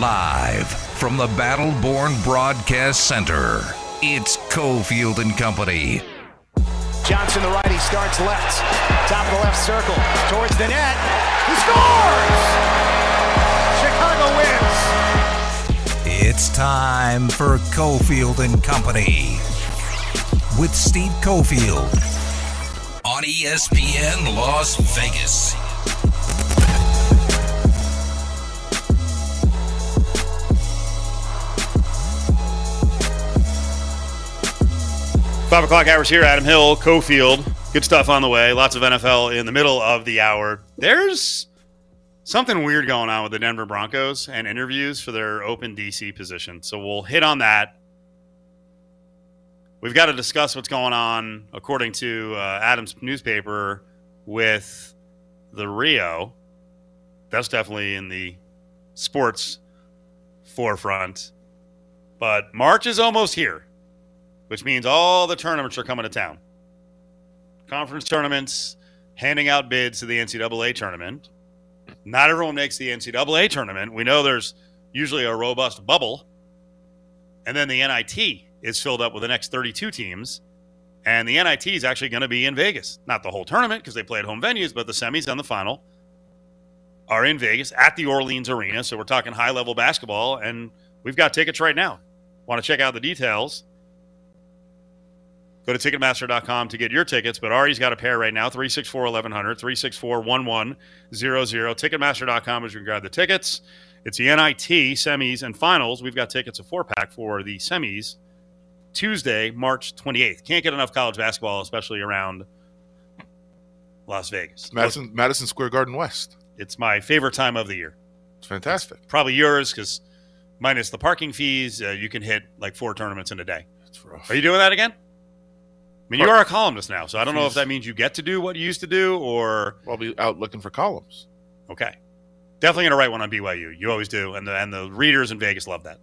Live from the Battleborn Broadcast Center, it's Cofield and Company. Johnson, the righty, starts left. Top of the left circle. Towards the net. He scores! Chicago wins. It's time for Cofield and Company with Steve Cofield on ESPN Las Vegas. Five o'clock hours here. Adam Hill, Cofield. Good stuff on the way. Lots of NFL in the middle of the hour. There's something weird going on with the Denver Broncos and interviews for their open DC position. So we'll hit on that. We've got to discuss what's going on, according to uh, Adams newspaper, with the Rio. That's definitely in the sports forefront. But March is almost here which means all the tournaments are coming to town. Conference tournaments, handing out bids to the NCAA tournament. Not everyone makes the NCAA tournament. We know there's usually a robust bubble. And then the NIT is filled up with the next 32 teams. And the NIT is actually going to be in Vegas. Not the whole tournament because they play at home venues, but the semis and the final are in Vegas at the Orleans Arena. So we're talking high level basketball. And we've got tickets right now. Want to check out the details? Go to Ticketmaster.com to get your tickets, but Ari's got a pair right now 364 1100, 364 1100. Ticketmaster.com is you grab the tickets. It's the NIT semis and finals. We've got tickets, a four pack for the semis Tuesday, March 28th. Can't get enough college basketball, especially around Las Vegas. Madison, Madison Square Garden West. It's my favorite time of the year. It's fantastic. Probably yours because minus the parking fees, uh, you can hit like four tournaments in a day. It's rough. Are you doing that again? I mean, you are a columnist now, so I don't know if that means you get to do what you used to do or I'll be out looking for columns. okay. Definitely gonna write one on BYU. You always do, and the and the readers in Vegas love that.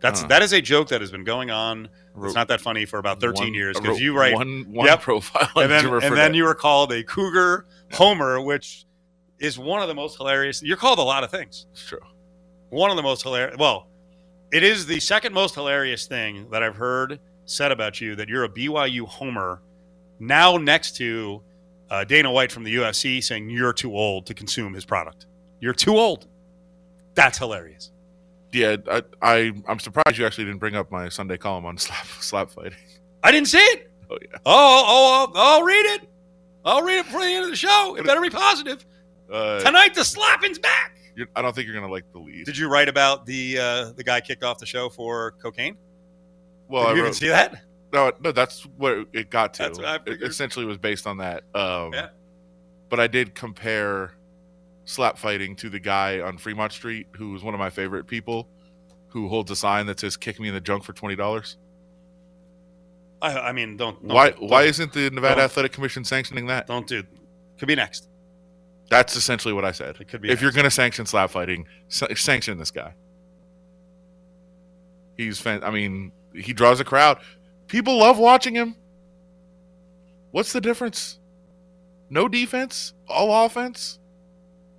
That's Huh. that is a joke that has been going on. It's not that funny for about 13 one- years I because wrote you write one, one Yep. profile and then Jimmer and then you were called a cougar homer, which is one of the most hilarious. You're called a lot of things. It's true. One of the most hilarious. Well, it is the second most hilarious thing that I've heard said about you that you're a BYU homer. Now next to uh, Dana White from the UFC saying you're too old to consume his product. You're too old. That's hilarious. Yeah, I, I I'm surprised you actually didn't bring up my Sunday column on slap slap fighting. I didn't see it. Oh yeah. Oh, oh, I'll, I'll read it. I'll read it before the end of the show. It better be positive. Uh, Tonight, the slapping's back. I don't think you're gonna like the lead. Did you write about the uh, the guy kicked off the show for cocaine? Well, Did you even see that? no, no, that's what it got to. That's what I it essentially was based on that. Um, Yeah. But I did compare slap fighting to the guy on Fremont Street who was one of my favorite people, who holds a sign that says "Kick me in the junk for twenty dollars." I, I mean, don't, don't Why? don't- Why isn't the Nevada Athletic Commission sanctioning that? don't do? Could be next. That's essentially what I said. It could be If you're going to sanction slap fighting, sa- sanction this guy. He's fan- I mean, he draws a crowd. People love watching him. What's the difference? No defense, all offense.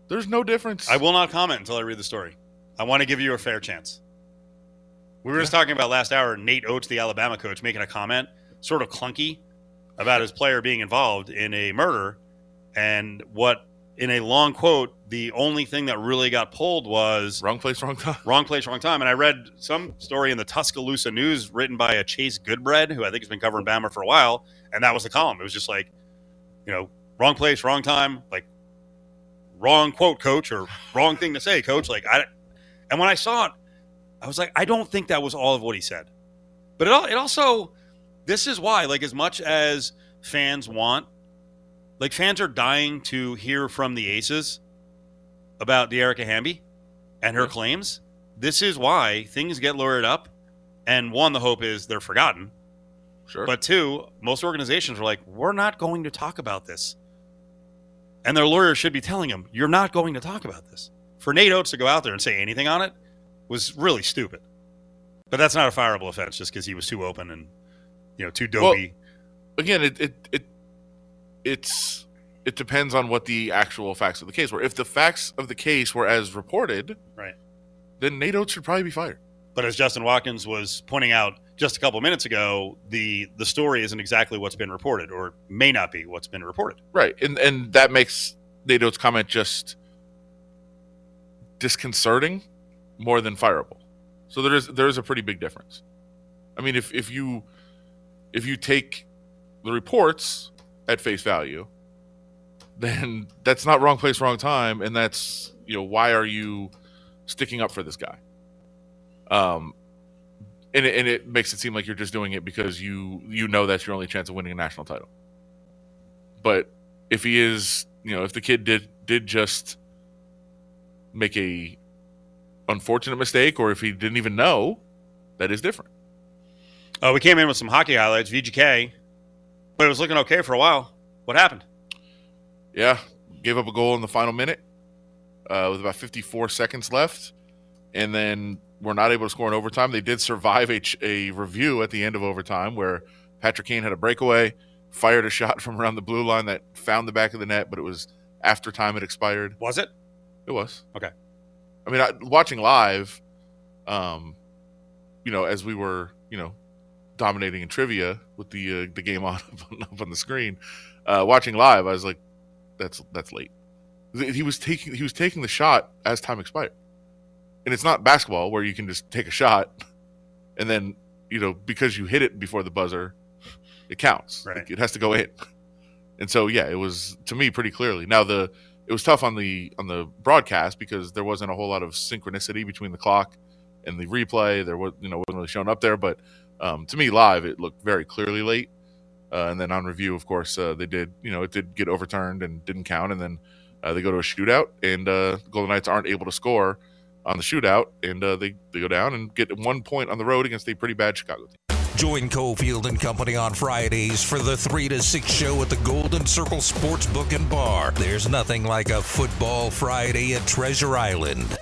There's no difference. I will not comment until I read the story. I want to give you a fair chance. We were just talking about last hour. Nate Oats, the Alabama coach, making a comment, sort of clunky, about his player being involved in a murder, and what, in a long quote, the only thing that really got pulled was Wrong place, wrong time. wrong place, wrong time. And I read some story in the Tuscaloosa News written by a Chase Goodbread, who I think has been covering Bama for a while, and that was the column. It was just like, you know, wrong place, wrong time, like wrong quote, coach, or wrong thing to say, coach. Like I, and when I saw it, I was like, I don't think that was all of what he said. But it, it also, this is why, like, as much as fans want, like, fans are dying to hear from the Aces about Dearica Hamby and her claims. This is why things get lured up. And one, the hope is they're forgotten. Sure. But two, most organizations are like, we're not going to talk about this. And their lawyers should be telling them, you're not going to talk about this. For Nate Oats to go out there and say anything on it was really stupid. But that's not a fireable offense just because he was too open and, you know, too dopey. again, it, it it it's it depends on what the actual facts of the case were. If the facts of the case were as reported, Right. then Nate Oats should probably be fired. But as Justin Watkins was pointing out just a couple minutes ago, the the story isn't exactly what's been reported, or may not be what's been reported. Right, and and that makes Nate Oats' comment just disconcerting more than fireable. So there is there is a pretty big difference. I mean, if if you if you take the reports at face value, then that's not wrong place, wrong time, and that's you know why are you sticking up for this guy? Um, and it, and it makes it seem like you're just doing it because you you know that's your only chance of winning a national title. But if he is, you know, if the kid did did just make a unfortunate mistake, or if he didn't even know, that is different. Uh, we came in with some hockey highlights, VGK, but it was looking okay for a while. What happened? Yeah, gave up a goal in the final minute uh, with about 54 seconds left, and then were not able to score in overtime. They did survive a, a review at the end of overtime where Patrick Kane had a breakaway, fired a shot from around the blue line that found the back of the net, but it was after time had expired. Was it? It was okay. I mean, I, watching live, um, you know, as we were, you know, dominating in trivia with the uh, the game on up on the screen, uh, watching live, I was like, "That's that's late." He was taking he was taking the shot as time expired, and it's not basketball where you can just take a shot, and then you know because you hit it before the buzzer, it counts. Right. Like, it has to go in, and so yeah, it was to me pretty clearly. Now the it was tough on the on the broadcast because there wasn't a whole lot of synchronicity between the clock and the replay. There was you know wasn't really shown up there, but um, to me live it looked very clearly late. Uh, and then on review, of course, uh, they did you know it did get overturned and didn't count, and then uh, they go to a shootout, and uh, Golden Knights aren't able to score on the shootout, and uh, they they go down and get one point on the road against a pretty bad Chicago team. Join Cofield and Company on Fridays for the 3 to 6 show at the Golden Circle Sportsbook and Bar. There's nothing like a football Friday at Treasure Island.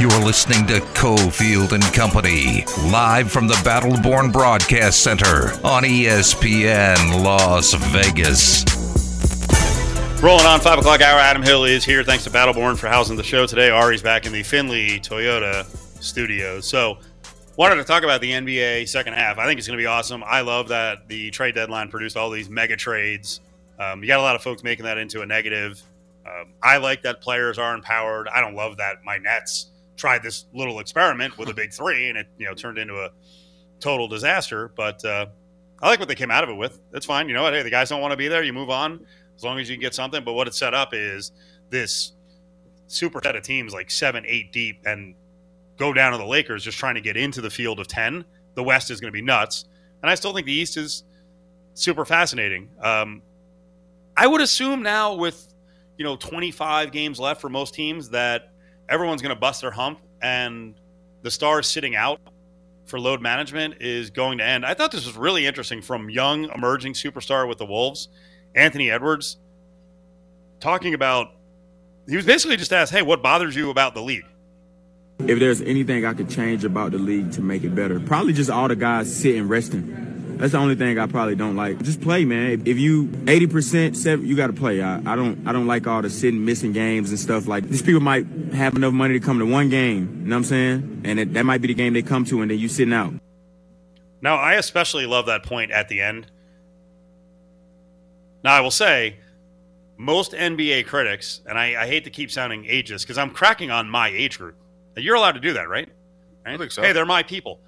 You're listening to Cofield and Company, live from the Battleborn Broadcast Center on ESPN Las Vegas. Rolling on five o'clock hour. Adam Hill is here. Thanks to Battleborn for housing the show today. Ari's back in the Findlay Toyota studios. So, wanted to talk about the NBA second half. I think it's going to be awesome. I love that the trade deadline produced all these mega trades. Um, you got a lot of folks making that into a negative. Um, I like that players are empowered. I don't love that my Nets tried this little experiment with a big three and it you know turned into a total disaster. But uh, I like what they came out of it with. That's fine. You know what? Hey, the guys don't want to be there. You move on as long as you can get something. But what it set up is this super set of teams like seven, eight deep and go down to the Lakers just trying to get into the field of 10. The West is going to be nuts. And I still think the East is super fascinating. Um, I would assume now with, you know, 25 games left for most teams that everyone's going to bust their hump and the stars sitting out for load management is going to end. I thought this was really interesting from young emerging superstar with the Wolves, Anthony Edwards, talking about he was basically just asked, "Hey, what bothers you about the league?" If there's anything I could change about the league to make it better, probably just all the guys sitting resting. That's the only thing I probably don't like. Just play, man. If you 80%, seven, you got to play. I, I don't I don't like all the sitting, missing games and stuff like. These people might have enough money to come to one game. You know what I'm saying? And it, that might be the game they come to, and then you sitting out. Now, I especially love that point at the end. Now, I will say, most NBA critics, and I, I hate to keep sounding ageist because I'm cracking on my age group. You're allowed to do that, right? I think so. Hey, they're my people.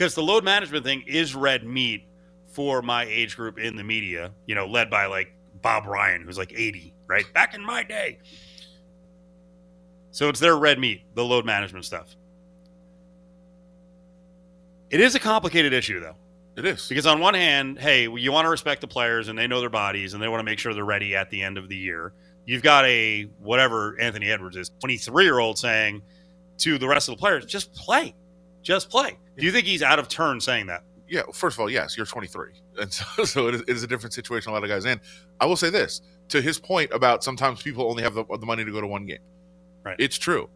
Because the load management thing is red meat for my age group in the media, you know, led by like Bob Ryan, who's like 80, right? Back in my day. So it's their red meat, the load management stuff. It is a complicated issue, though. It is. Because on one hand, hey, you want to respect the players and they know their bodies and they want to make sure they're ready at the end of the year. You've got a whatever Anthony Edwards is, 23 year old saying to the rest of the players, just play, just play. Do you think he's out of turn saying that? yeah, first of all, yes, you're 23, and so, so it, is, it is a different situation. A lot of guys in. I will say this to his point about sometimes people only have the, the money to go to one game. Right. It's true,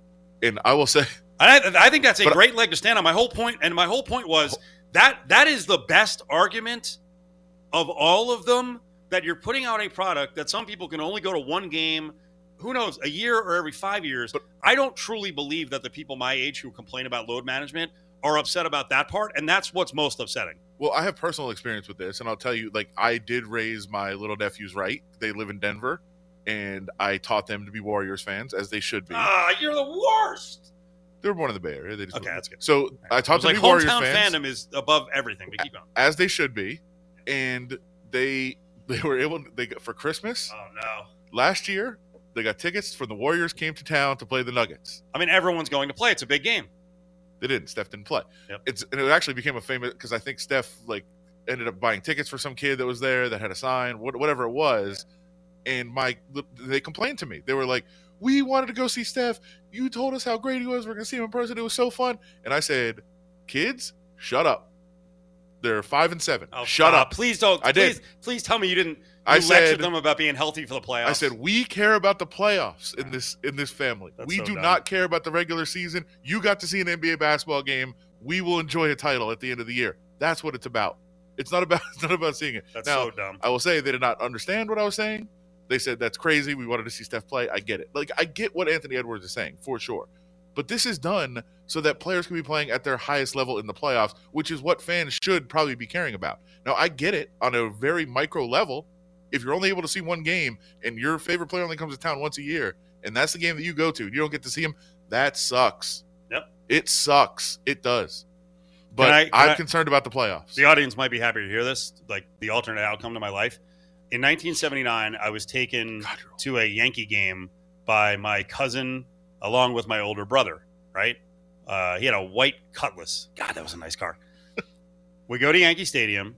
and I will say I, I think that's a great leg to stand on. My whole point, and my whole point was that that is the best argument of all of them that you're putting out a product that some people can only go to one game, who knows, a year or every five years. But- I don't truly believe that the people my age who complain about load management are upset about that part, and that's what's most upsetting. Well, I have personal experience with this, and I'll tell you, like, I did raise my little nephews right. They live in Denver, and I taught them to be Warriors fans, as they should be. Ah, you're the worst. they were born in the Bay Area. They just Okay, that's good. So I I taught them like to be Warriors fans, fandom is above everything. But keep going. as they should be, and they they were able. They got for Christmas Oh no. last year. They got tickets for the Warriors came to town to play the Nuggets. I mean, everyone's going to play. It's a big game. They didn't. Steph didn't play. Yep. It's and it actually became a famous because I think Steph like ended up buying tickets for some kid that was there that had a sign, whatever it was. And my they complained to me. They were like, "We wanted to go see Steph. You told us how great he was. We're gonna see him in person. It was so fun." And I said, "Kids, shut up. They're five and seven. Oh, shut uh, up." Please don't. I did. please, please tell me you didn't. You I lectured said- them about being healthy for the playoffs. I said we care about the playoffs in this in this family. That's we so do dumb. not care about the regular season. You got to see an NBA basketball game. We will enjoy a title at the end of the year. That's what it's about. It's not about it's not about seeing it. that's now, so dumb. I will say they did not understand what I was saying. They said that's crazy. We wanted to see Steph play. I get it. Like I get what Anthony Edwards is saying for sure. But this is done so that players can be playing at their highest level in the playoffs, which is what fans should probably be caring about. Now, I get it on a very micro level. If you're only able to see one game and your favorite player only comes to town once a year, and that's the game that you go to, and you don't get to see him, that sucks. Yep. It sucks. It does. But I- can I'm I- concerned about the playoffs. The audience might be happy to hear this, like the alternate outcome to my life. In 1979, I was taken God, to a Yankee game by my cousin along with my older brother, right? Uh, he had a white Cutlass. God, that was a nice car. we go to Yankee Stadium,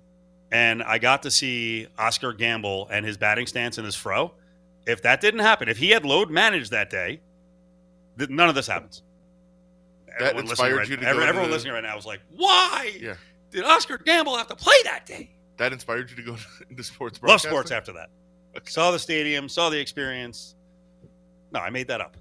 and I got to see Oscar Gamble and his batting stance and his fro. If that didn't happen, if he had load managed that day, th- none of this happens. That listening inspired right, you to every- go to everyone the- listening right now was like, "Why Yeah. did Oscar Gamble have to play that day?" That inspired you to go into sports Love sports after that. Saw the stadium, saw the experience. No, I made that up.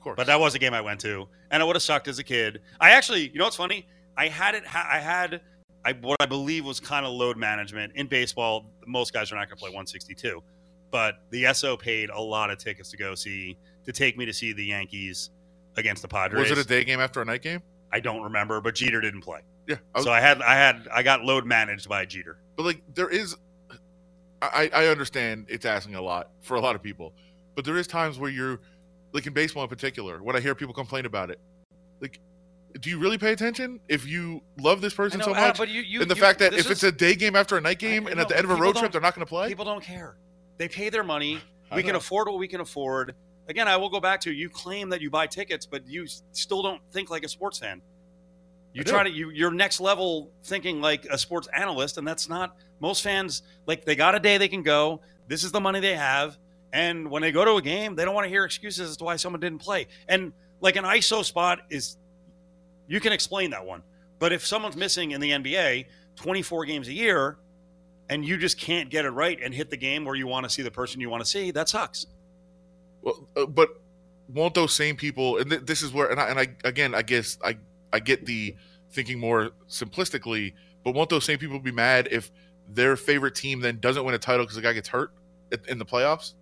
Of course. But that was a game I went to, and it would have sucked as a kid. I actually, you know what's funny? I had it. I had I, what I believe was kind of load management in baseball. Most guys are not going to play 162, but the SO paid a lot of tickets to go see to take me to see the Yankees against the Padres. was it a day game after a night game? I don't remember, but Jeter didn't play, Yeah. I was- so I had I had I got load managed by Jeter. but like there is I, I understand it's asking a lot for a lot of people. But there is times where you're like in baseball in particular, when I hear people complain about it, like do you really pay attention if you love this person so know, Adam, much? but you, you, and the you- fact that if it's a day game after a night game and at the end of a road trip they're not going to play? People don't care. They pay their money. We can know. afford what we can afford. Again, I will go back to you claim that you buy tickets, but you still don't think like a sports fan. You I do. try to you you're next level thinking like a sports analyst, and that's not most fans like they got a day they can go. This is the money they have. And when they go to a game, they don't want to hear excuses as to why someone didn't play. And like an ISO spot is you can explain that one. But if someone's missing in the NBA 24 games a year and you just can't get it right and hit the game where you want to see the person you want to see, that sucks. Well, uh, but won't those same people? And th- this is where, and I, and I again, I guess I I get the thinking more simplistically, but won't those same people be mad if their favorite team then doesn't win a title because the guy gets hurt in- in the playoffs,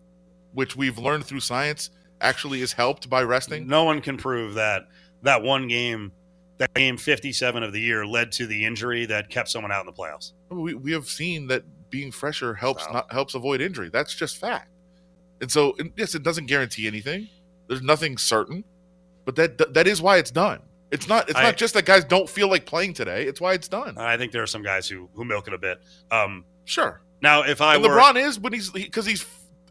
which we've learned through science actually is helped by resting? No one can prove that that one game, that game 57 of the year, led to the injury that kept someone out in the playoffs. We we have seen that being fresher helps not helps avoid injury. That's just fact. And so, and yes, it doesn't guarantee anything. There's nothing certain, but that that is why it's done. It's not. It's I- not just that guys don't feel like playing today. It's why it's done. I think there are some guys who who milk it a bit. Um, Sure. now, if I were LeBron is, but he's because he's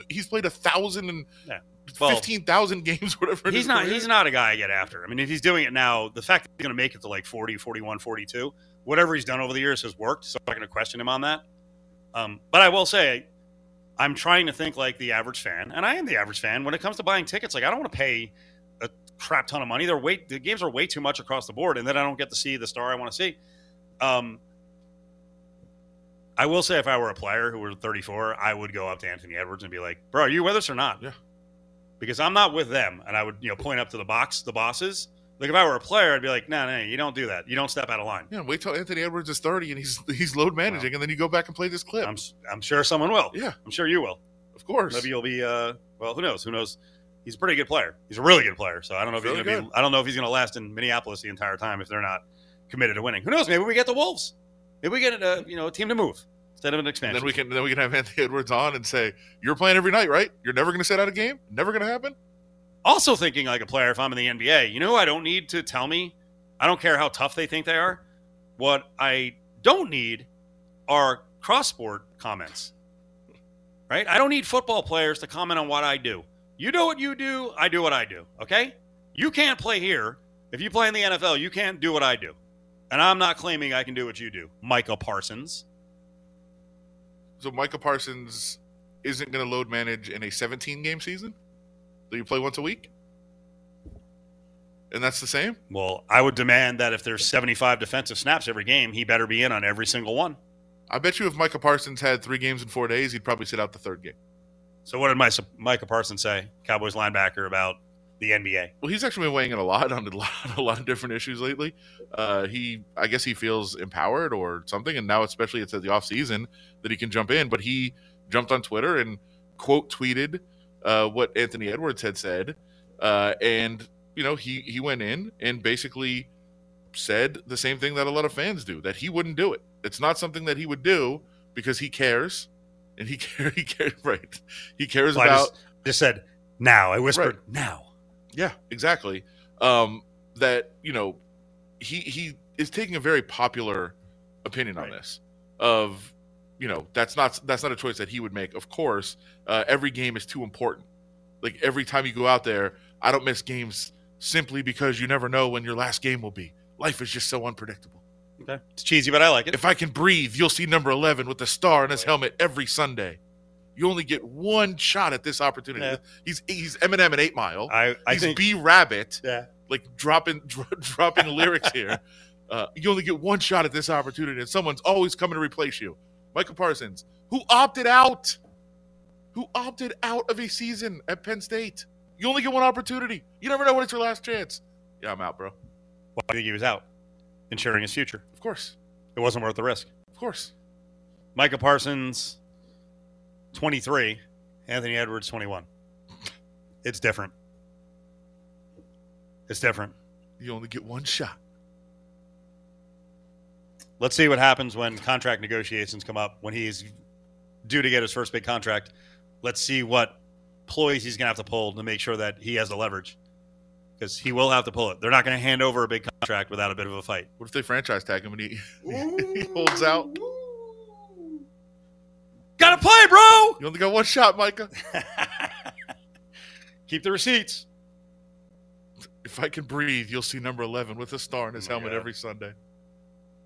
he's played a thousand and Yeah. Well, fifteen thousand games, whatever. he's not career. he's not a guy I get after. I mean, if he's doing it now, the fact that he's going to make it to like 40, 41, 42, whatever he's done over the years has worked. So I'm not going to question him on that. Um, but I will say, I'm trying to think like the average fan, and I am the average fan when it comes to buying tickets. Like I don't want to pay a crap ton of money. They're way the games are way too much across the board, and then I don't get to see the star I want to see. Um, I will say, if I were a player who were 34, I would go up to Anthony Edwards and be like, "Bro, are you with us or not?" Yeah. Because I'm not with them, and I would, you know, point up to the box, the bosses, Like if I were a player, I'd be like, no, no, you don't do that. You don't step out of line. Yeah, wait till Anthony Edwards is 30 and he's he's load managing, and then you go back and play this clip. I'm I'm sure someone will. yeah, I'm sure you will. of course. Maybe you'll be. Uh, well, who knows? Who knows? He's a pretty good player. He's a really good player. So I don't know if Really he's good. be. I don't know if he's going to last in Minneapolis the entire time if they're not committed to winning. Who knows? Maybe we get the Wolves. Maybe we get a you know a team to move instead of an and expansion. then we can then we can have Anthony Edwards on and say, "You're playing every night, right? You're never going to sit out a game. Never going to happen." also thinking like a player if I'm in the NBA. You know, who I don't need to tell me. I don't care how tough they think they are. What I don't need are cross sport comments. Right? I don't need football players to comment on what I do. You do what you do, I do what I do. Okay? You can't play here. If you play in the NFL, you can't do what I do. And I'm not claiming I can do what you do. Micah Parsons. So Micah Parsons isn't going to load manage in a 17 game season. Do you play once a week? And that's the same. Well, I would demand that if there's 75 defensive snaps every game, he better be in on every single one. I bet you if Micah Parsons had three games in four days, he'd probably sit out the third game. So what did my, Micah Parsons say, Cowboys linebacker, about the NBA? Well, he's actually been weighing in a lot on a lot, a lot of different issues lately. Uh, he, I guess, he feels empowered or something, and now especially it's at the off season that he can jump in. But he jumped on Twitter and quote tweeted uh, what Anthony Edwards had said, uh, and you know he he went in and basically said the same thing that a lot of fans do that he wouldn't do it. It's not something that he would do because he cares, and he care he cares right. He cares I about just, just said now. I whispered now. Yeah, exactly. Um, that you know, he he is taking a very popular opinion on this. Of you know, that's not that's not a choice that he would make. Of course, uh, every game is too important. Like every time you go out there, I don't miss games simply because you never know when your last game will be. Life is just so unpredictable. Okay, it's cheesy, but I like it. If I can breathe, you'll see number eleven with the star in his helmet every Sunday. You only get one shot at this opportunity. Yeah. He's he's Eminem in Eight Mile. I, I he's think B Rabbit yeah. like dropping dro- dropping lyrics here. Uh, you only get one shot at this opportunity, and someone's always coming to replace you. Michael Parsons, who opted out, who opted out of a season at Penn State. You only get one opportunity. You never know when it's your last chance. Yeah, I'm out, bro. Well, I think he was out, ensuring his future. Of course, It wasn't worth the risk. of course. Micah Parsons, twenty three. Anthony Edwards, twenty one. It's different. It's different. You only get one shot. Let's see what happens when contract negotiations come up. When he's due to get his first big contract, let's see what ploys he's going to have to pull to make sure that he has the leverage. Because he will have to pull it. They're not going to hand over a big contract without a bit of a fight. What if they franchise tag him and he, he holds out? Gotta play, bro. You only got one shot, Micah. Keep the receipts. If I can breathe, you'll see number 11 with a star in his Oh helmet God. every Sunday. A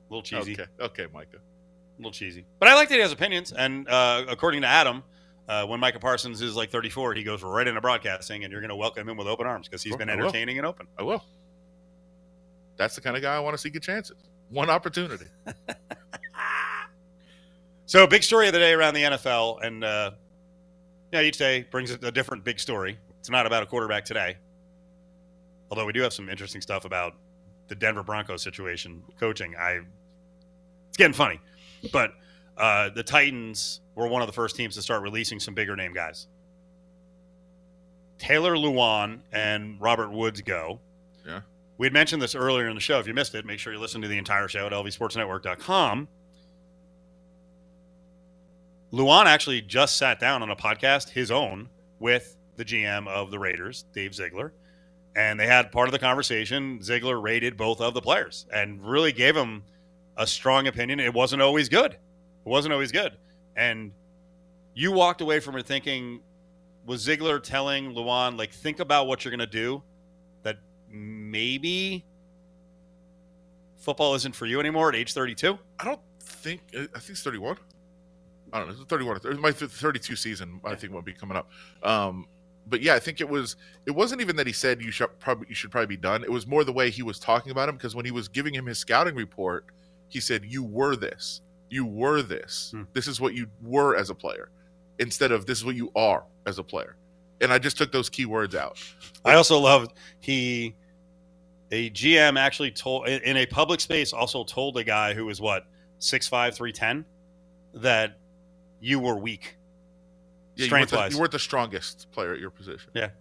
little cheesy. Okay, okay, Micah. A little cheesy. But I like that he has opinions. And uh, according to Adam, uh, when Micah Parsons is like 34, he goes right into broadcasting, and you're going to welcome him with open arms because he's Sure, been entertaining and open. I will. That's the kind of guy I want to see get chances. One opportunity. So, big story of the day around the NFL, and uh, yeah, each day brings a different big story. It's not about a quarterback today, although we do have some interesting stuff about the Denver Broncos situation, coaching. I it's getting funny, but uh, the Titans were one of the first teams to start releasing some bigger name guys. Taylor Lewan and Robert Woods go. Yeah. We had mentioned this earlier in the show. If you missed it, make sure you listen to the entire show at lvsportsnetwork.com. Lewan actually just sat down on a podcast, his own, with the GM of the Raiders, Dave Ziegler. And they had part of the conversation. Ziegler rated both of the players and really gave him a strong opinion. It wasn't always good. It wasn't always good. And you walked away from it thinking, was Ziegler telling Lewan, like, think about what you're going to do? That maybe football isn't for you anymore at age 32? I don't think, I think it's 31. I don't know. It's 31. It's my 32 season, I think, will be coming up. Um, but yeah, I think it was. It wasn't even that he said you should probably you should probably be done. It was more the way he was talking about him because when he was giving him his scouting report, he said, "You were this. You were this. Hmm. This is what you were as a player, instead of this is what you are as a player." And I just took those key words out. I also loved he a GM actually told in in a public space also told a guy who was what 6'5", 310 that you were weak. Yeah, you weren't, the, you weren't the strongest player at your position. Yeah.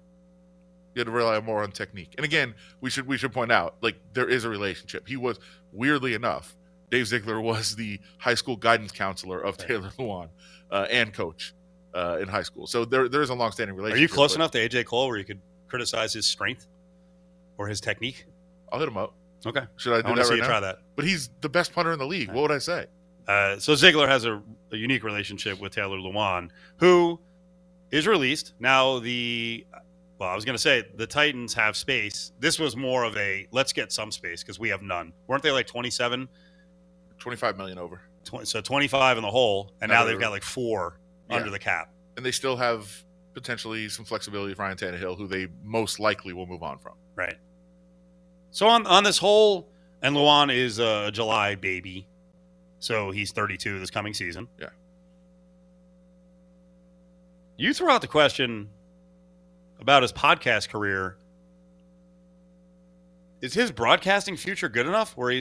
You had to rely more on technique. And again, we should we should point out like there is a relationship. He was weirdly enough, Dave Ziegler was the high school guidance counselor of Taylor Lewan uh, and coach uh, in high school. So there there is a long-standing relationship. Are you close enough to AJ Cole where you could criticize his strength or his technique? I'll hit him up. Okay, Should I I do want that right you now? try that. But he's the best punter in the league. What would I say? Uh, so Ziegler has a, a unique relationship with Taylor Lewan, who is released now. The well, I was going to say the Titans have space. This was more of a let's get some space because we have none. Weren't they like 27? 25 million over. 20, so 25 in the hole, and Now now they've got like four Yeah. under the cap. And they still have potentially some flexibility with Ryan Tannehill, who they most likely will move on from. Right. So on on this whole, and Lewan is a July baby, so he's 32 this coming season. Yeah. You throw out the question about his podcast career. Is his broadcasting future good enough where he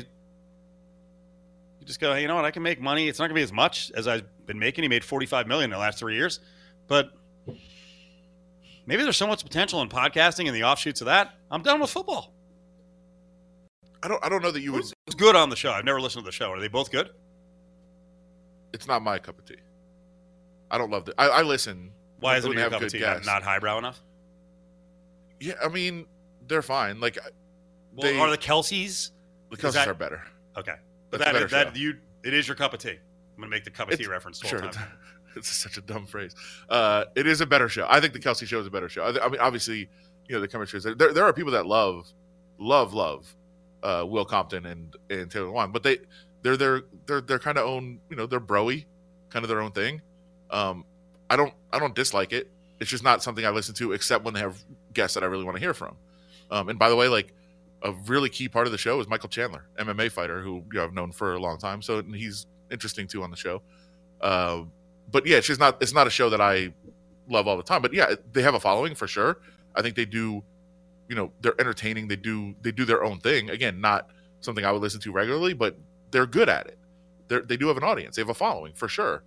you just go, hey, you know what, I can make money. It's not gonna be as much as I've been making. He made 45 million in the last three years, but maybe there's so much potential in podcasting and the offshoots of that. I'm done with football. I don't I don't know that you would Who's who's good on the show? I've never listened to the show. Are they both good? It's not my cup of tea. I don't love it. I, I listen. Why isn't it your cup of tea? Not, guests. not highbrow enough? Yeah, I mean, they're fine. Like Well, They- are the Kelces? the Is Kelce's that- are better. Okay. But That's that, better that you it is your cup of tea. I'm gonna make the cup of tea reference the Sure, whole it's, time. it's such a dumb phrase. Uh, it is a better show. I think the Kelsey show is a better show. I, th- I mean, obviously, you know, the chemistry is there. there. There are people that love, love, love uh, Will Compton and and Taylor Lewan, but they they're they're they're they're kind of own. You know, they're broy, kind of their own thing. Um, I don't I don't dislike it. It's just not something I listen to except when they have guests that I really want to hear from. Um, and by the way, like a really key part of the show is Michael Chandler, MMA fighter who you know, I've known for a long time. So he's interesting too on the show. Uh, but yeah, it's just not it's not a show that I love all the time. But yeah, they have a following for sure. I think they do, you know, they're entertaining. They do they do their own thing. Again, not something I would listen to regularly, but they're good at it. They they do have an audience. They have a following for sure.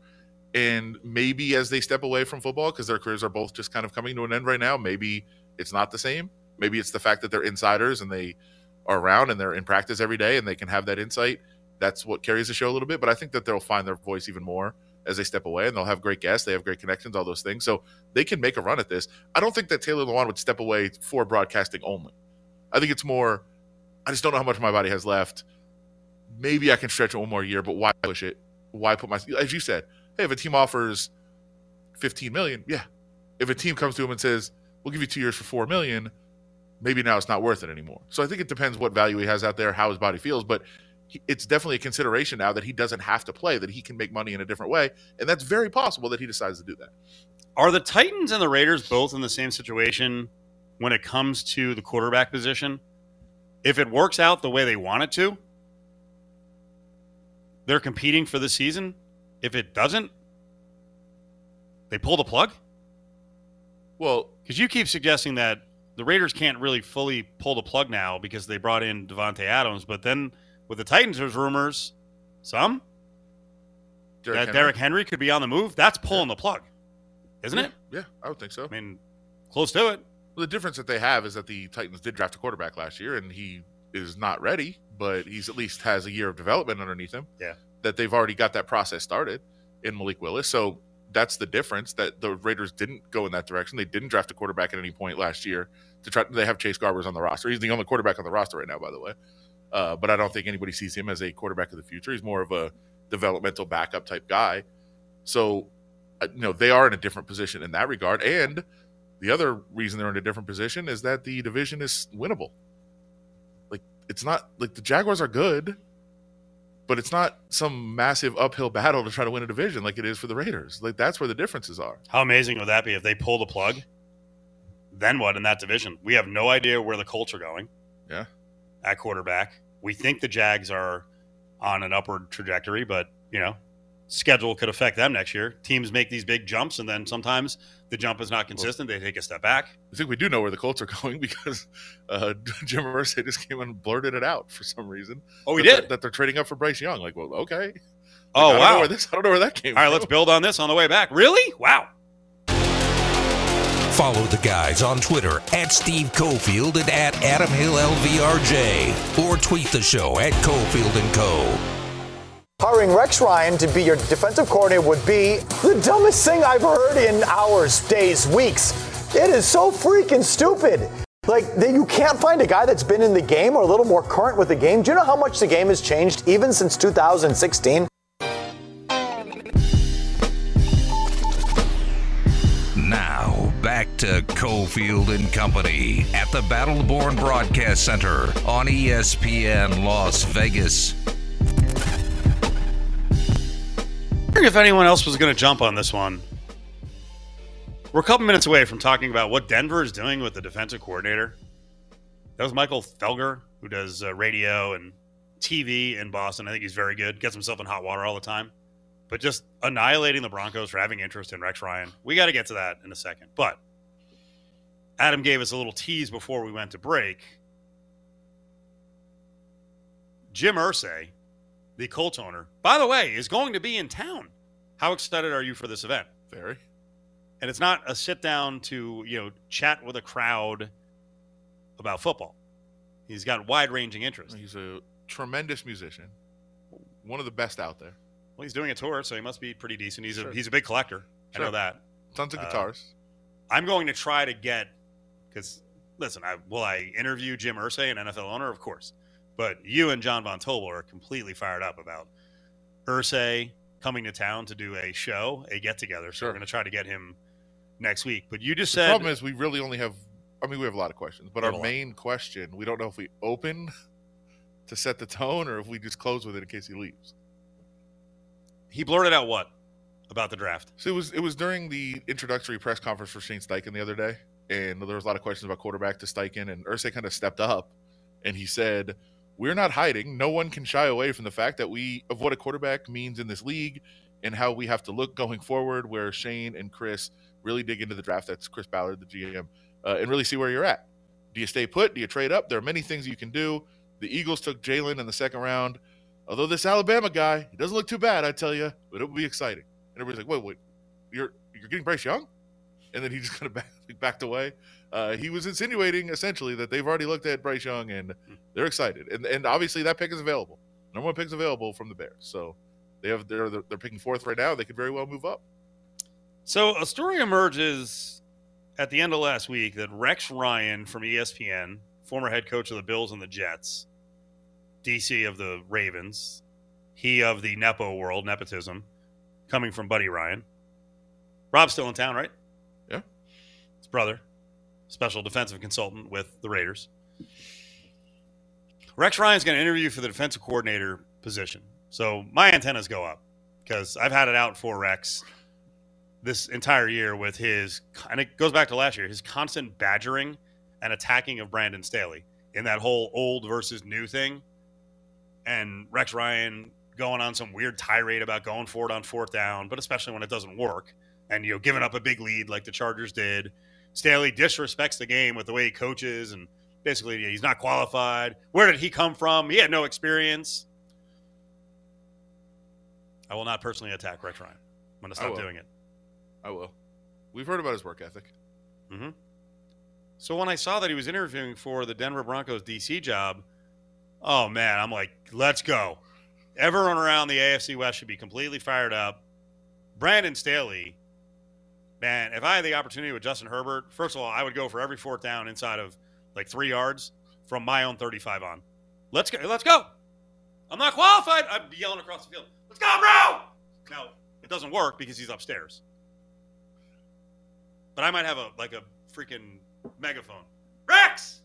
And maybe as they step away from football, because their careers are both just kind of coming to an end right now, maybe it's not the same. Maybe it's the fact that they're insiders and they are around and they're in practice every day and they can have that insight. That's what carries the show a little bit. But I think that they'll find their voice even more as they step away and they'll have great guests. They have great connections, all those things. So they can make a run at this. I don't think that Taylor Lewan would step away for broadcasting only. I think it's more, I just don't know how much my body has left. Maybe I can stretch it one more year, but why push it? Why put my, as you said, hey, if a team offers 15 million, yeah. If a team comes to him and says, we'll give you two years for 4 million, maybe now it's not worth it anymore. So I think it depends what value he has out there, how his body feels, but it's definitely a consideration now that he doesn't have to play, that he can make money in a different way. And that's very possible that he decides to do that. Are the Titans and the Raiders both in the same situation when it comes to the quarterback position? If it works out the way they want it to, they're competing for the season. If it doesn't, they pull the plug? Well, Because you keep suggesting that the Raiders can't really fully pull the plug now because they brought in Davante Adams. But then with the Titans, there's rumors, some, Derrick that Henry- Derrick Henry could be on the move. That's pulling the plug, isn't yeah, it? Yeah, I would think so. I mean, close to it. Well, the difference that they have is that the Titans did draft a quarterback last year, and he is not ready, but he's at least has a year of development underneath him. Yeah. That they've already got that process started in Malik Willis. So that's the difference that the Raiders didn't go in that direction. They didn't draft a quarterback at any point last year to try. They have Chase Garbers on the roster. He's the only quarterback on the roster right now, by the way. Uh, but I don't think anybody sees him as a quarterback of the future. He's more of a developmental backup type guy. So, uh, you know, they are in a different position in that regard. And the other reason they're in a different position is that the division is winnable. It's not like the Jaguars are good, but it's not some massive uphill battle to try to win a division like it is for the Raiders. Like that's where the differences are. How amazing would that be if they pull the plug? Then what in that division? We have no idea where the Colts are going. Yeah. At quarterback. We think the Jags are on an upward trajectory, but, you know, schedule could affect them next year. Teams make these big jumps, and then sometimes the jump is not consistent. They take a step back. I think we do know where the Colts are going because uh, Jim Irsay just came and blurted it out for some reason. Oh, we that they're- did. that they're trading up for Bryce Young. Like, well, okay. Oh, I don't know wow. where this, I don't know where that came. All right, from. let's build on this on the way back. Really? Wow. Follow the guys on Twitter at Steve Cofield and at Adam Hill LVRJ. Or tweet the show at Cofield and Co. Hiring Rex Ryan to be your defensive coordinator would be the dumbest thing I've heard in hours, days, weeks. It is so freaking stupid. Like, you can't find a guy that's been in the game or a little more current with the game. Do you know how much the game has changed even since 2016? Now, back to Cofield and Company at the Battleborn Broadcast Center on ESPN Las Vegas. If anyone else was going to jump on this one. We're a couple minutes away from talking about what Denver is doing with the defensive coordinator. That was Michael Felger, who does uh, radio and TV in Boston. I think he's very good. Gets himself in hot water all the time. But just annihilating the Broncos for having interest in Rex Ryan. We got to get to that in a second. But Adam gave us a little tease before we went to break. Jim Irsay, the Colts owner, by the way, is going to be in town. How excited are you for this event? Very. And it's not a sit down to, you know, chat with a crowd about football. He's got wide ranging interest. He's a tremendous musician, one of the best out there. Well, he's doing a tour, so he must be pretty decent. He's Sure. a he's a big collector. I know that. Tons of Uh, guitars. I'm going to try to get because listen, I will I interview Jim Irsay, an NFL owner, of course. But you and John Von Tobel are completely fired up about Irsay coming to town to do a show, a get together. So Sure. we're going to try to get him next week. But you just said the said problem is we really only have. I mean, we have a lot of questions, but our main question we don't know if we open to set the tone or if we just close with it in case he leaves. he blurted out what about the draft. So it was it was during the introductory press conference for Shane Steichen the other day, and there was a lot of questions about quarterback to Steichen, and Irsay kind of stepped up, and he said, "We're not hiding. No one can shy away from the fact that we of what a quarterback means in this league, and how we have to look going forward. Where Shane and Chris really dig into the draft. That's Chris Ballard, the GM, uh, and really see where you're at. Do you stay put? Do you trade up? There are many things you can do. The Eagles took Jalen in the second round." Although this Alabama guy, he doesn't look too bad, I tell you, but it will be exciting. And everybody's like, wait, wait, you're you're getting Bryce Young? And then he just kind of back, backed away. Uh, he was insinuating essentially that they've already looked at Bryce Young and they're excited. And and obviously that pick is available. Number one pick is available from the Bears. So they have they're they're picking fourth right now. They could very well move up. So a story emerges at the end of last week that Rex Ryan from ESPN, former head coach of the Bills and the Jets, DC of the Ravens, he of the Nepo world, nepotism, coming from Buddy Ryan. Rob's still in town, right? Yeah. His brother, special defensive consultant with the Raiders. Rex Ryan's going to interview for the defensive coordinator position. So my antennas go up because I've had it out for Rex this entire year with his, and it goes back to last year, his constant badgering and attacking of Brandon Staley in that whole old versus new thing. And Rex Ryan going on some weird tirade about going for it on fourth down, but especially when it doesn't work and, you know, giving up a big lead like the Chargers did. Staley disrespects the game with the way he coaches and basically he's not qualified. Where did he come from? He had no experience. I will not personally attack Rex Ryan. I'm going to stop doing it. I will. We've heard about his work ethic. Mm-hmm. So when I saw that he was interviewing for the Denver Broncos DC job, oh man, I'm like, let's go. Everyone around the AFC West should be completely fired up. Brandon Staley, man, if I had the opportunity with Justin Herbert, first of all, I would go for every fourth down inside of like three yards from my own 35 on. Let's go. Let's go. I'm not qualified. I'm yelling across the field. Let's go, bro. Now, it doesn't work because he's upstairs. But I might have a like a freaking megaphone. Rex,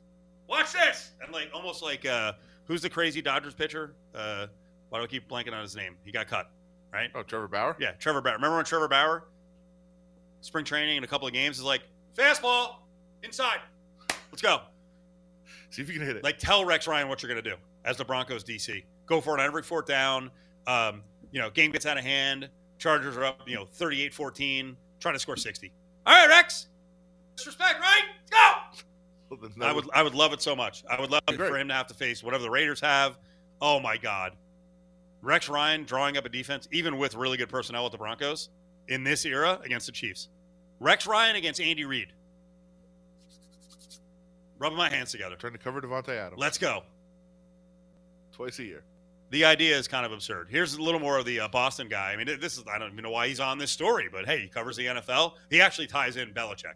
watch this. And like almost like uh who's the crazy Dodgers pitcher? Uh why do I keep blanking on his name? He got cut, right? Oh, Trevor Bauer? Yeah, Trevor Bauer. Remember when Trevor Bauer, spring training and a couple of games, is like, fastball, inside. Let's go. See if you can hit it. Like, tell Rex Ryan what you're going to do as the Broncos DC. Go for it on every fourth down. Um, you know, game gets out of hand. Chargers are up, you know, 38 14, trying to score 60. All right, Rex. Disrespect, right? Let's go. Well, I would I would love it so much. I would love for him to have to face whatever the Raiders have. Oh my God. Rex Ryan drawing up a defense, even with really good personnel at the Broncos in this era against the Chiefs. Rex Ryan against Andy Reid. Rubbing my hands together. trying to cover Davante Adams Let's go. twice a year. The idea is kind of absurd. Here's a little more of the uh, Boston guy. I mean, this is I don't even know why he's on this story, but hey, he covers the NFL. He actually ties in Belichick.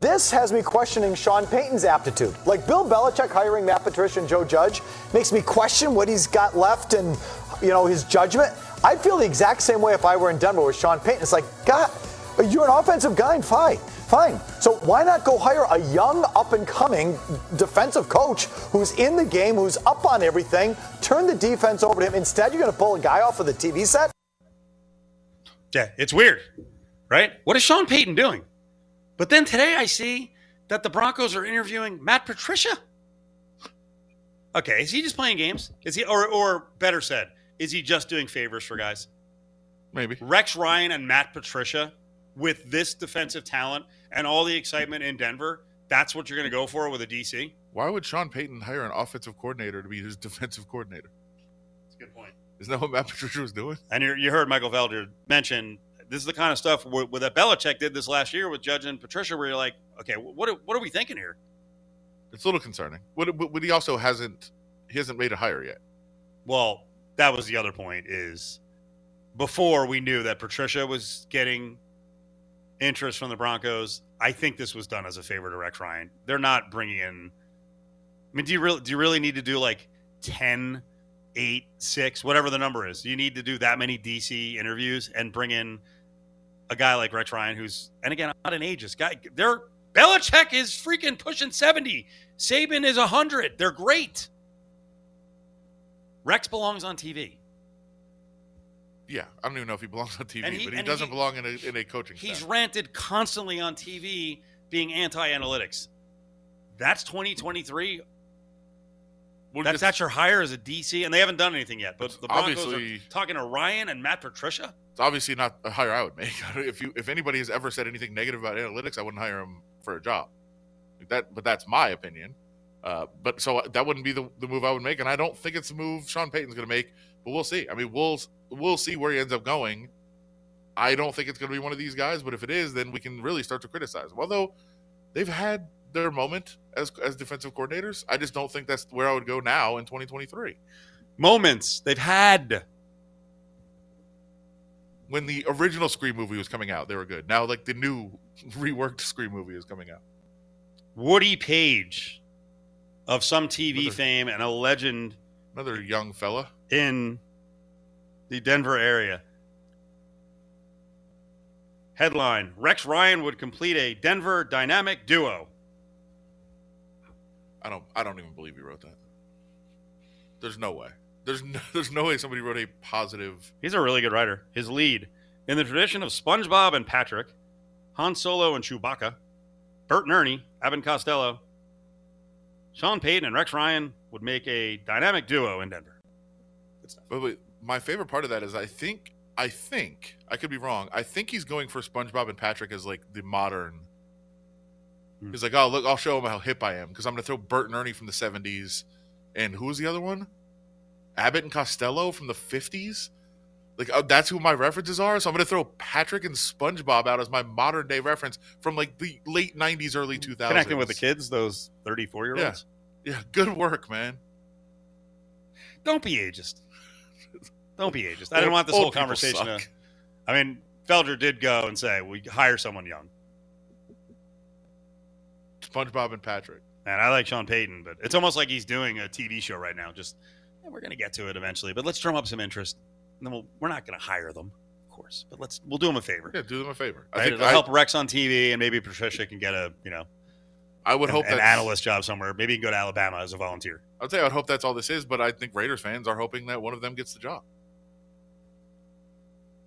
This has me questioning Sean Payton's aptitude. Like Bill Belichick hiring Matt Patricia and Joe Judge makes me question what he's got left and, you know, his judgment. I'd feel the exact same way if I were in Denver with Sean Payton. It's like, God, you're an offensive guy, and fine, fine. So why not go hire a young, up and coming defensive coach who's in the game, who's up on everything, turn the defense over to him? Instead, you're going to pull a guy off of the TV set? Yeah, it's weird, right? What is Sean Payton doing? But then today I see that the Broncos are interviewing Matt Patricia. Okay, is he just playing games? Is he, or, or better said, is he just doing favors for guys? Maybe. Rex Ryan and Matt Patricia with this defensive talent and all the excitement in Denver. That's what you're going to go for with a DC. Why would Sean Payton hire an offensive coordinator to be his defensive coordinator? That's a good point. Isn't that what Matt Patricia was doing? And you you heard Michael Felder mention this is the kind of stuff where, where that Belichick did this last year with Judge and Patricia, where you're like, okay, what are, what are we thinking here? It's a little concerning. But, but he also hasn't he hasn't made a hire yet. Well, that was the other point is before we knew that Patricia was getting interest from the Broncos, I think this was done as a favor to Rex Ryan. They're not bringing in I mean, do you really do you really need to do like 10 8 6 whatever the number is? Do you need to do that many DC interviews and bring in a guy like Rex Ryan who's and again, not an ageist guy. They're Belichick is freaking pushing 70. Saban is 100. They're great. Rex belongs on TV. Yeah, I don't even know if he belongs on TV, he- but he doesn't he- belong in a in a coaching He's staff. ranted constantly on TV being anti-analytics. That's 2023. Well, That's it's- that's your hire as a DC, and they haven't done anything yet. But the Broncos are talking to Ryan and Matt Patricia. It's obviously not a hire I would make. if you if anybody has ever said anything negative about analytics, I wouldn't hire him for a job. Like that, but that's my opinion. Uh, but so that wouldn't be the, the move I would make, and I don't think it's the move Sean Payton's going to make. But we'll see. I mean, we'll we'll see where he ends up going. I don't think it's going to be one of these guys, but if it is, then we can really start to criticize. Although they've had their moment as as defensive coordinators, I just don't think that's where I would go now in 2023. Moments they've had. When the original Scream movie was coming out, they were good. Now, like the new reworked Scream movie is coming out. Woody Paige of some TV Another- fame and a legend Another young fella. in the Denver area. Headline Rex Ryan would complete a Denver dynamic duo. I don't. I don't even believe he wrote that. There's no way. There's no, there's no way somebody wrote a positive. He's a really good writer. His lead, in the tradition of SpongeBob and Patrick, Han Solo and Chewbacca, Bert and Ernie, and Costello, Sean Payton and Rex Ryan would make a dynamic duo in Denver. Good stuff. But, but my favorite part of that is I think I think I could be wrong. I think he's going for SpongeBob and Patrick as like the modern. Hmm. He's like, oh look, I'll show him how hip I am because I'm going to throw Bert and Ernie from the '70s, and who was the other one? Abbott and Costello from the '50s. Like uh, that's who my references are. So I'm going to throw Patrick and SpongeBob out as my modern day reference from like the late '90s, early 2000s. Connecting with the kids, those 34 year olds. Yeah, yeah, good work, man. Don't be ageist. Don't be ageist. I didn't want this whole conversation to. I mean, Felder did go and say, we hire someone young. SpongeBob and Patrick. Man, I like Sean Payton, but it's almost like he's doing a TV show right now. Just, yeah, we're going to get to it eventually, but let's drum up some interest. And then we'll, we're not going to hire them, of course, but let's we'll do them a favor. Yeah, do them a favor. I Right? think It'll I, help Rex on TV, and maybe Patricia can get a you know I would an, hope an that analyst job somewhere. Maybe he can go to Alabama as a volunteer. I'd say I would hope that's all this is, but I think Raiders fans are hoping that one of them gets the job.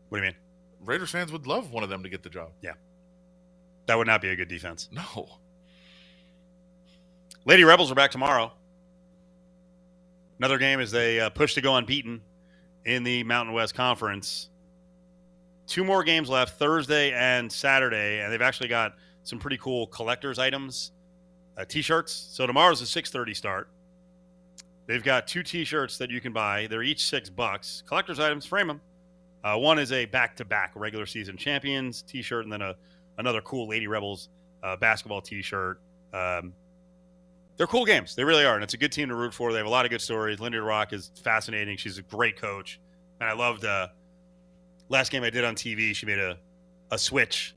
What do you mean? Raiders fans would love one of them to get the job. Yeah. That would not be a good defense. No. Lady Rebels are back tomorrow. Another game as they uh, push to go unbeaten in the Mountain West Conference. Two more games left Thursday and Saturday, and they've actually got some pretty cool collector's items, uh, t-shirts. So tomorrow's a 6:30 start. They've got two t-shirts that you can buy. They're each six bucks. Collector's items, frame them. Uh, one is a back-to-back regular season champions t-shirt, and then a another cool Lady Rebels uh, basketball t-shirt. Um, they're cool games. They really are, and it's a good team to root for. They have a lot of good stories. Lindy Rock is fascinating. She's a great coach, and I loved. Uh, last game I did on TV, she made a a switch,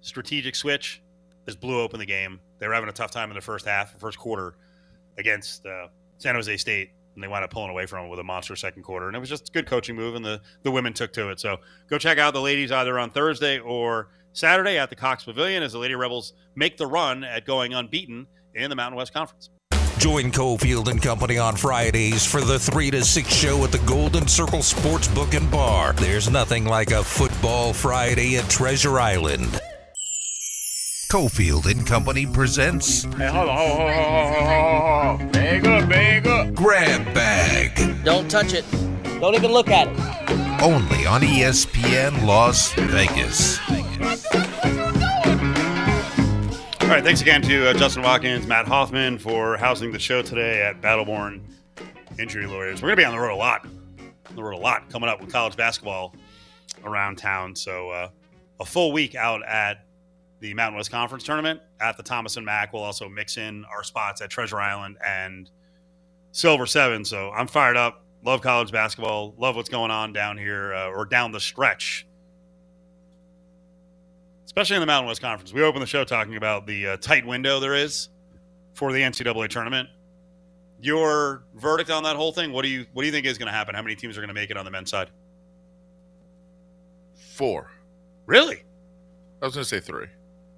strategic switch, just blew open the game. They were having a tough time in the first half, first quarter, against uh, San Jose State, and they wound up pulling away from them with a monster second quarter. And it was just a good coaching move, and the the women took to it. So go check out the ladies either on Thursday or Saturday at the Cox Pavilion as the Lady Rebels make the run at going unbeaten in the Mountain West Conference. Join Cofield and Company on Fridays for the 3 to 6 show at the Golden Circle Sportsbook and Bar. There's nothing like a football Friday at Treasure Island. Cofield and Company presents Hey, hold on, hold on, hold on, hold on. Bag up, bag up. Grab Bag, Don't touch it. Don't even look at it. only on ESPN Las Vegas. Right, thanks again to uh, Justin Watkins, Matt Hoffman for housing the show today at Battleborn Injury Lawyers. We're going to be on the road a lot, on the road a lot coming up with college basketball around town. So uh, a full week out at the Mountain West Conference tournament at the Thomas and Mack. We'll also mix in our spots at Treasure Island and Silver Seven. So I'm fired up. Love college basketball. Love what's going on down here uh, or down the stretch especially in the Mountain West Conference. We opened the show talking about the uh, tight window there is for the NCAA tournament. Your verdict on that whole thing? What do you what do you think is going to happen? How many teams are going to make it on the men's side? Four. Really? I was going to say three,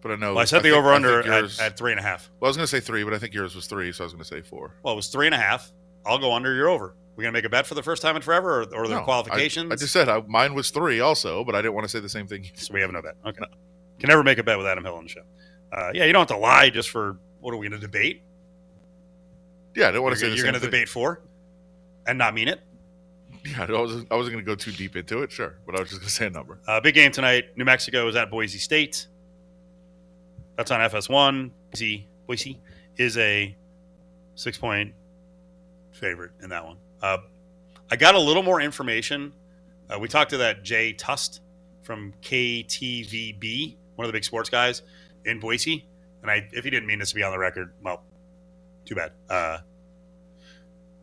but I know. Well, I set the think- over under yours- at, at three and a half. Well, I was going to say three, but I think yours was three, so I was going to say four. Well, it was three and a half. I'll go under. You're over. We going to make a bet for the first time in forever, or, or are No, qualifications? I, I just said I, mine was three also, but I didn't want to say the same thing. so we have no bet. Okay. Can never make a bet with Adam Hill on the show. Uh, yeah, you don't have to lie just for what are we going to debate? Yeah, I didn't want to say You're, the you're same going to debate for and not mean it. Yeah, I wasn't, I wasn't going to go too deep into it, sure, but I was just going to say a number. Uh, big game tonight. New Mexico is at Boise State. That's on FS1. Boise, Boise is a six point favorite in that one. Uh, I got a little more information. Uh, we talked to that Jay Tust from KTVB, one of the big sports guys in Boise. And I, if he didn't mean this to be on the record, well, too bad. Uh,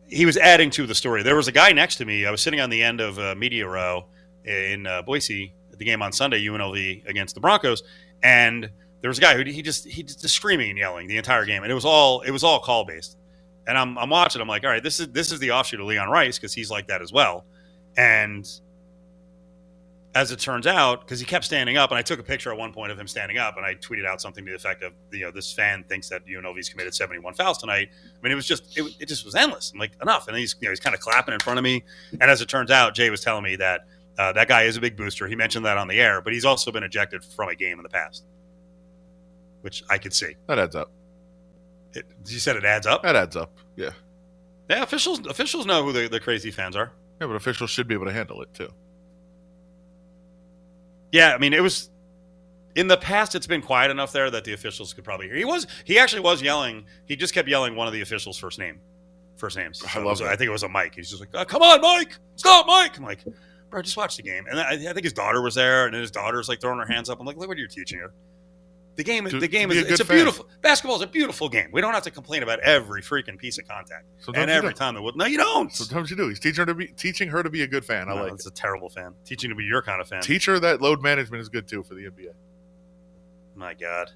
he was adding to the story. There was a guy next to me. I was sitting on the end of uh, Media Row in uh, Boise at the game on Sunday, UNLV against the Broncos, and there was a guy who he just he just screaming and yelling the entire game, and it was all it was all call based. And I'm I'm watching. I'm like, all right, this is this is the offshoot of Leon Rice because he's like that as well. And as it turns out, because he kept standing up, and I took a picture at one point of him standing up, and I tweeted out something to the effect of, you know, this fan thinks that UNLV's committed 71 fouls tonight. I mean, it was just, it, it just was endless. I'm like, enough. And he's, you know, he's kind of clapping in front of me. And as it turns out, Jay was telling me that uh, that guy is a big booster. He mentioned that on the air, but he's also been ejected from a game in the past, which I could see. That adds up. It, you said it adds up. That adds up. Yeah. Yeah, officials officials know who the, the crazy fans are. Yeah, but officials should be able to handle it too. Yeah, I mean, it was in the past. It's been quiet enough there that the officials could probably hear. He was he actually was yelling. He just kept yelling one of the officials' first name, first names. I So it love was- that. I think it was a Mike. He's just like, "Uh, "Come on, Mike, stop, Mike." I'm like, "Bro, just watch the game." And I, I think his daughter was there, and his daughter's like throwing her hands up. I'm like, "Look what you're teaching her." The game, To- the game is a it's a fan. beautiful basketball is a beautiful game. We don't have to complain about every freaking piece of contact so and every don't. time that. No, you don't. Sometimes you do. He's teaching her to be teaching her to be a good fan. I No, like it's a terrible fan. Teaching to be your kind of fan. Teach her that load management is good too for the NBA. My God.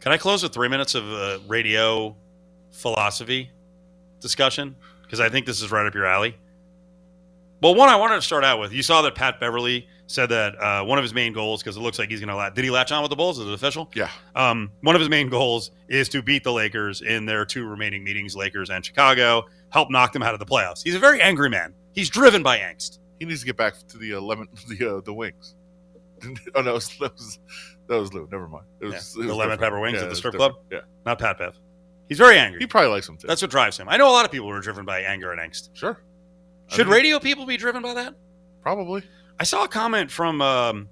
Can I close with three minutes of uh, radio philosophy discussion? Because I think this is right up your alley. Well, one I wanted to start out with. You saw that Pat Beverley said that uh, one of his main goals, because it looks like he's going to latch. Did he latch on with the Bulls? Is it official? Yeah. Um, one of his main goals is to beat the Lakers in their two remaining meetings, Lakers and Chicago, help knock them out of the playoffs. He's a very angry man. He's driven by angst. He needs to get back to the uh, lemon the uh, the wings. oh no, that was, that was Lou. Never mind. It was, Yeah, it the was lemon different. pepper wings Yeah, at the strip different. club? Yeah. Not Pat Bev. He's very angry. He probably likes them too. That's what drives him. I know a lot of people who are driven by anger and angst. sure. I Should mean, radio people be driven by that? Probably. I saw a comment from um,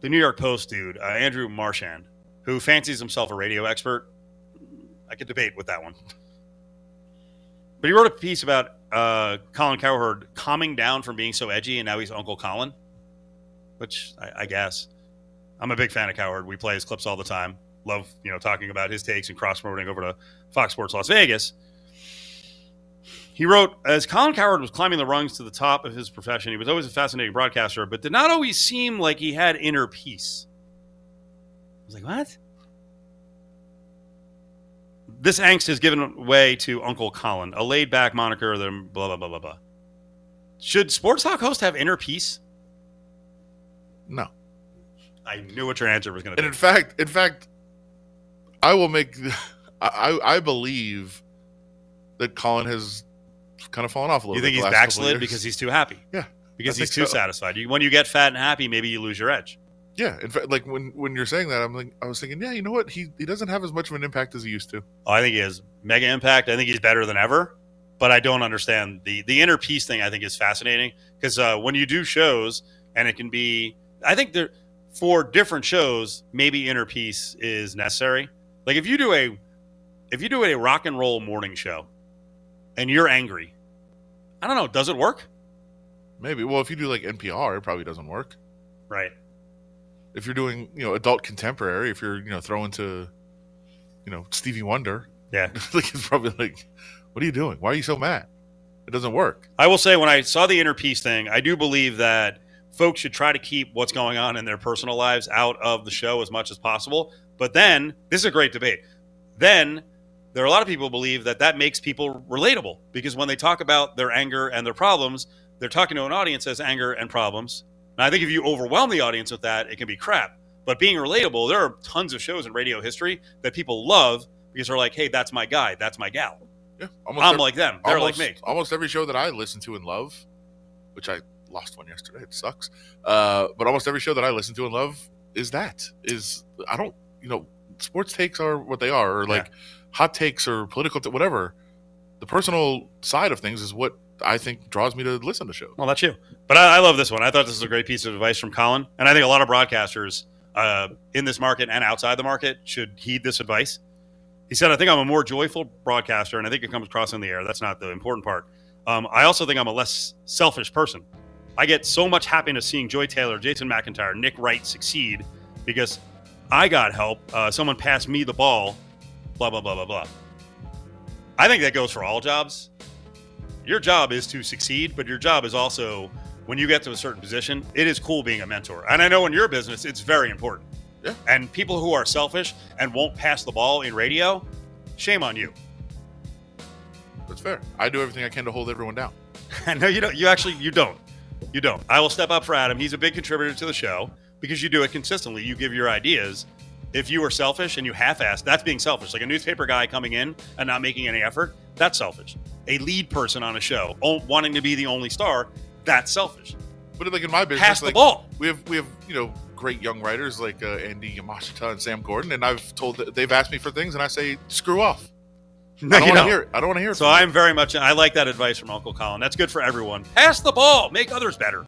the New York Post dude, uh, Andrew Marchand, who fancies himself a radio expert. I could debate with that one. But he wrote a piece about uh, Colin Cowherd calming down from being so edgy, and now he's Uncle Colin, which I, I guess. I'm a big fan of Cowherd. We play his clips all the time. Love, you know, talking about his takes and cross promoting over to Fox Sports Las Vegas. He wrote, as Colin Cowherd was climbing the rungs to the top of his profession, he was always a fascinating broadcaster, but did not always seem like he had inner peace. I was like, what? This angst has given way to Uncle Colin, a laid back moniker, then blah, blah, blah, blah, blah. Should Sports Talk host have inner peace? No. I knew what your answer was going to be. And in fact, in fact, I will make. I I I believe that Colin has kind of fallen off a little. You think he's backslid because he's too happy? Yeah, Because I he's too so. satisfied. You, when you get fat and happy, maybe you lose your edge. Yeah, in fact, like when when you're saying that, I'm like, I was thinking, yeah, you know what? He he doesn't have as much of an impact as he used to. Oh, I think he has mega impact. I think he's better than ever. But I don't understand the the inner peace thing. I think is fascinating because uh, when you do shows and it can be, I think there for different shows, maybe inner peace is necessary. Like if you do a if you do a rock and roll morning show and you're angry, I don't know, does it work? Maybe. Well, if you do like NPR, it probably doesn't work. Right. If you're doing you know adult contemporary, if you're you know throwing to, you know Stevie Wonder, Yeah. like it's probably like, what are you doing? Why are you so mad? It doesn't work. I will say when I saw the inner peace thing, I do believe that folks should try to keep what's going on in their personal lives out of the show as much as possible. But then, this is a great debate. Then there are a lot of people who believe that that makes people relatable because when they talk about their anger and their problems, they're talking to an audience as anger and problems. And I think if you overwhelm the audience with that, it can be crap. But being relatable, there are tons of shows in radio history that people love because they're like, hey, that's my guy, that's my gal. Yeah, almost I'm ev- like them. They're almost, like me. Almost every show that I listen to and love, which I lost one yesterday. It sucks. Uh, but almost every show that I listen to and love is that. Is I don't you know sports takes are what they are, or like hot takes or political t- whatever. The personal side of things is what I think draws me to listen to shows. Well, that's you. But I, I love this one. I thought this was a great piece of advice from Colin, and I think a lot of broadcasters uh, in this market and outside the market should heed this advice. He said, "I think I'm a more joyful broadcaster, and I think it comes across in the air. That's not the important part. Um, I also think I'm a less selfish person. I get so much happiness seeing Joy Taylor, Jason McIntyre, Nick Wright succeed because I got help. Uh, someone passed me the ball. Blah blah blah blah blah. I think that goes for all jobs your job is to succeed, but your job is also when you get to a certain position, it is cool being a mentor. And I know in your business, it's very important. Yeah. And people who are selfish and won't pass the ball in radio, shame on you. That's fair. I do everything I can to hold everyone down. no, you don't. You actually you don't. You don't. I will step up for Adam. He's a big contributor to the show because you do it consistently. You give your ideas. If you are selfish and you half-ass, that's being selfish. Like a newspaper guy coming in and not making any effort, that's selfish. A lead person on a show o- wanting to be the only star, that's selfish. But like in my business, Pass the like, ball. We have we have you know great young writers like uh, Andy Yamashita and Sam Gordon, and I've told they've asked me for things, and I say screw off. I don't want to hear it. I don't want to hear it. So. I'm very much I like that advice from Uncle Colin. That's good for everyone. Pass the ball, make others better.